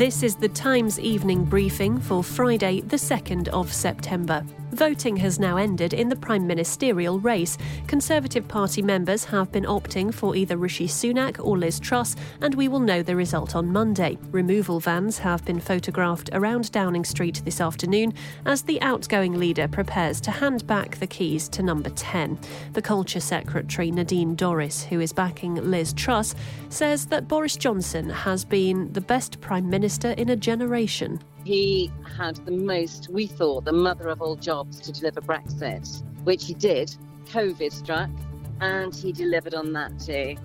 This is the Times evening briefing for Friday, the 2nd of September. Voting has now ended in the prime ministerial race. Conservative Party members have been opting for either Rishi Sunak or Liz Truss, and we will know the result on Monday. Removal vans have been photographed around Downing Street this afternoon as the outgoing leader prepares to hand back the keys to number 10. The Culture Secretary Nadine Dorries, who is backing Liz Truss, says that Boris Johnson has been the best prime minister in a generation. He had the most, we thought, the mother of all jobs to deliver Brexit, which he did. COVID struck, and he delivered on that too.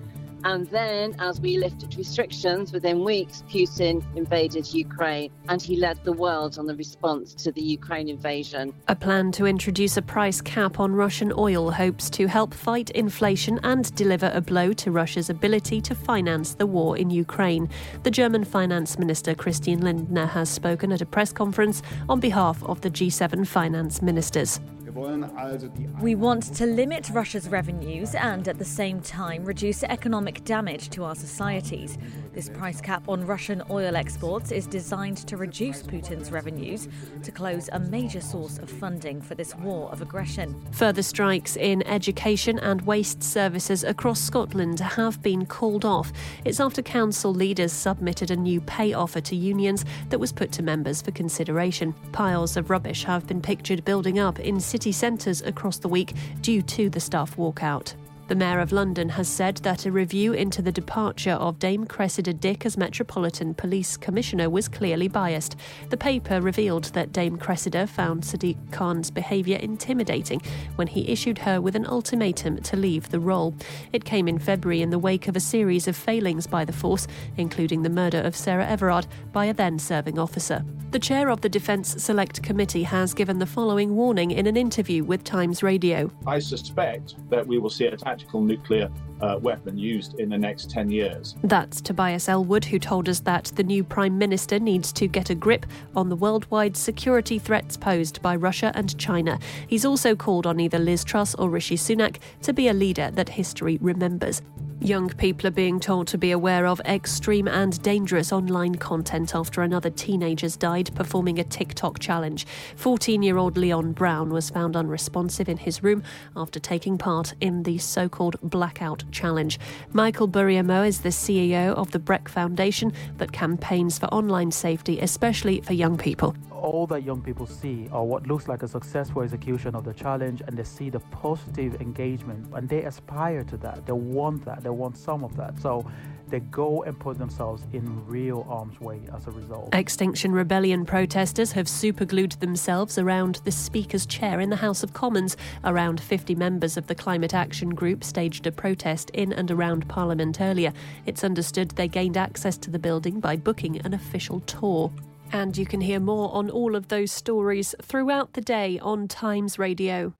And then, as we lifted restrictions within weeks, Putin invaded Ukraine and he led the world on the response to the Ukraine invasion. A plan to introduce a price cap on Russian oil hopes to help fight inflation and deliver a blow to Russia's ability to finance the war in Ukraine. The German finance minister Christian Lindner has spoken at a press conference on behalf of the G7 finance ministers. We want to limit Russia's revenues and at the same time reduce economic damage to our societies. This price cap on Russian oil exports is designed to reduce Putin's revenues to close a major source of funding for this war of aggression. Further strikes in education and waste services across Scotland have been called off. It's after council leaders submitted a new pay offer to unions that was put to members for consideration. Piles of rubbish have been pictured building up in city centres across the week due to the staff walkout. The Mayor of London has said that a review into the departure of Dame Cressida Dick as Metropolitan Police Commissioner was clearly biased. The paper revealed that Dame Cressida found Sadiq Khan's behaviour intimidating when he issued her with an ultimatum to leave the role. It came in February in the wake of a series of failings by the force, including the murder of Sarah Everard by a then serving officer. The chair of the Defence Select Committee has given the following warning in an interview with Times Radio. I suspect that we will see a tactical nuclear uh, weapon used in the next 10 years. That's Tobias Ellwood, who told us that the new Prime Minister needs to get a grip on the worldwide security threats posed by Russia and China. He's also called on either Liz Truss or Rishi Sunak to be a leader that history remembers. Young people are being told to be aware of extreme and dangerous online content after another teenager's died performing a TikTok challenge. 14 year old Leon Brown was found unresponsive in his room after taking part in the so called blackout challenge. Michael Buriamo is the CEO of the Breck Foundation that campaigns for online safety, especially for young people all that young people see are what looks like a successful execution of the challenge and they see the positive engagement and they aspire to that. They want that. They want some of that. So they go and put themselves in real arm's way as a result. Extinction Rebellion protesters have superglued themselves around the Speaker's chair in the House of Commons. Around 50 members of the Climate Action Group staged a protest in and around Parliament earlier. It's understood they gained access to the building by booking an official tour. And you can hear more on all of those stories throughout the day on Times Radio.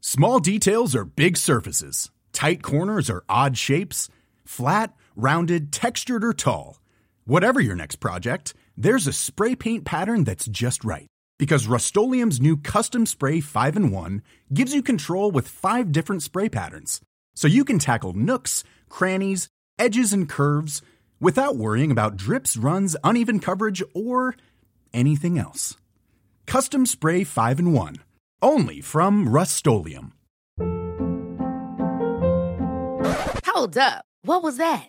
Small details are big surfaces, tight corners are odd shapes, flat, rounded, textured, or tall. Whatever your next project, there's a spray paint pattern that's just right. Because Rust new Custom Spray 5 and 1 gives you control with five different spray patterns. So you can tackle nooks, crannies, edges, and curves without worrying about drips, runs, uneven coverage, or anything else. Custom Spray 5 and 1. Only from Rust Hold up. What was that?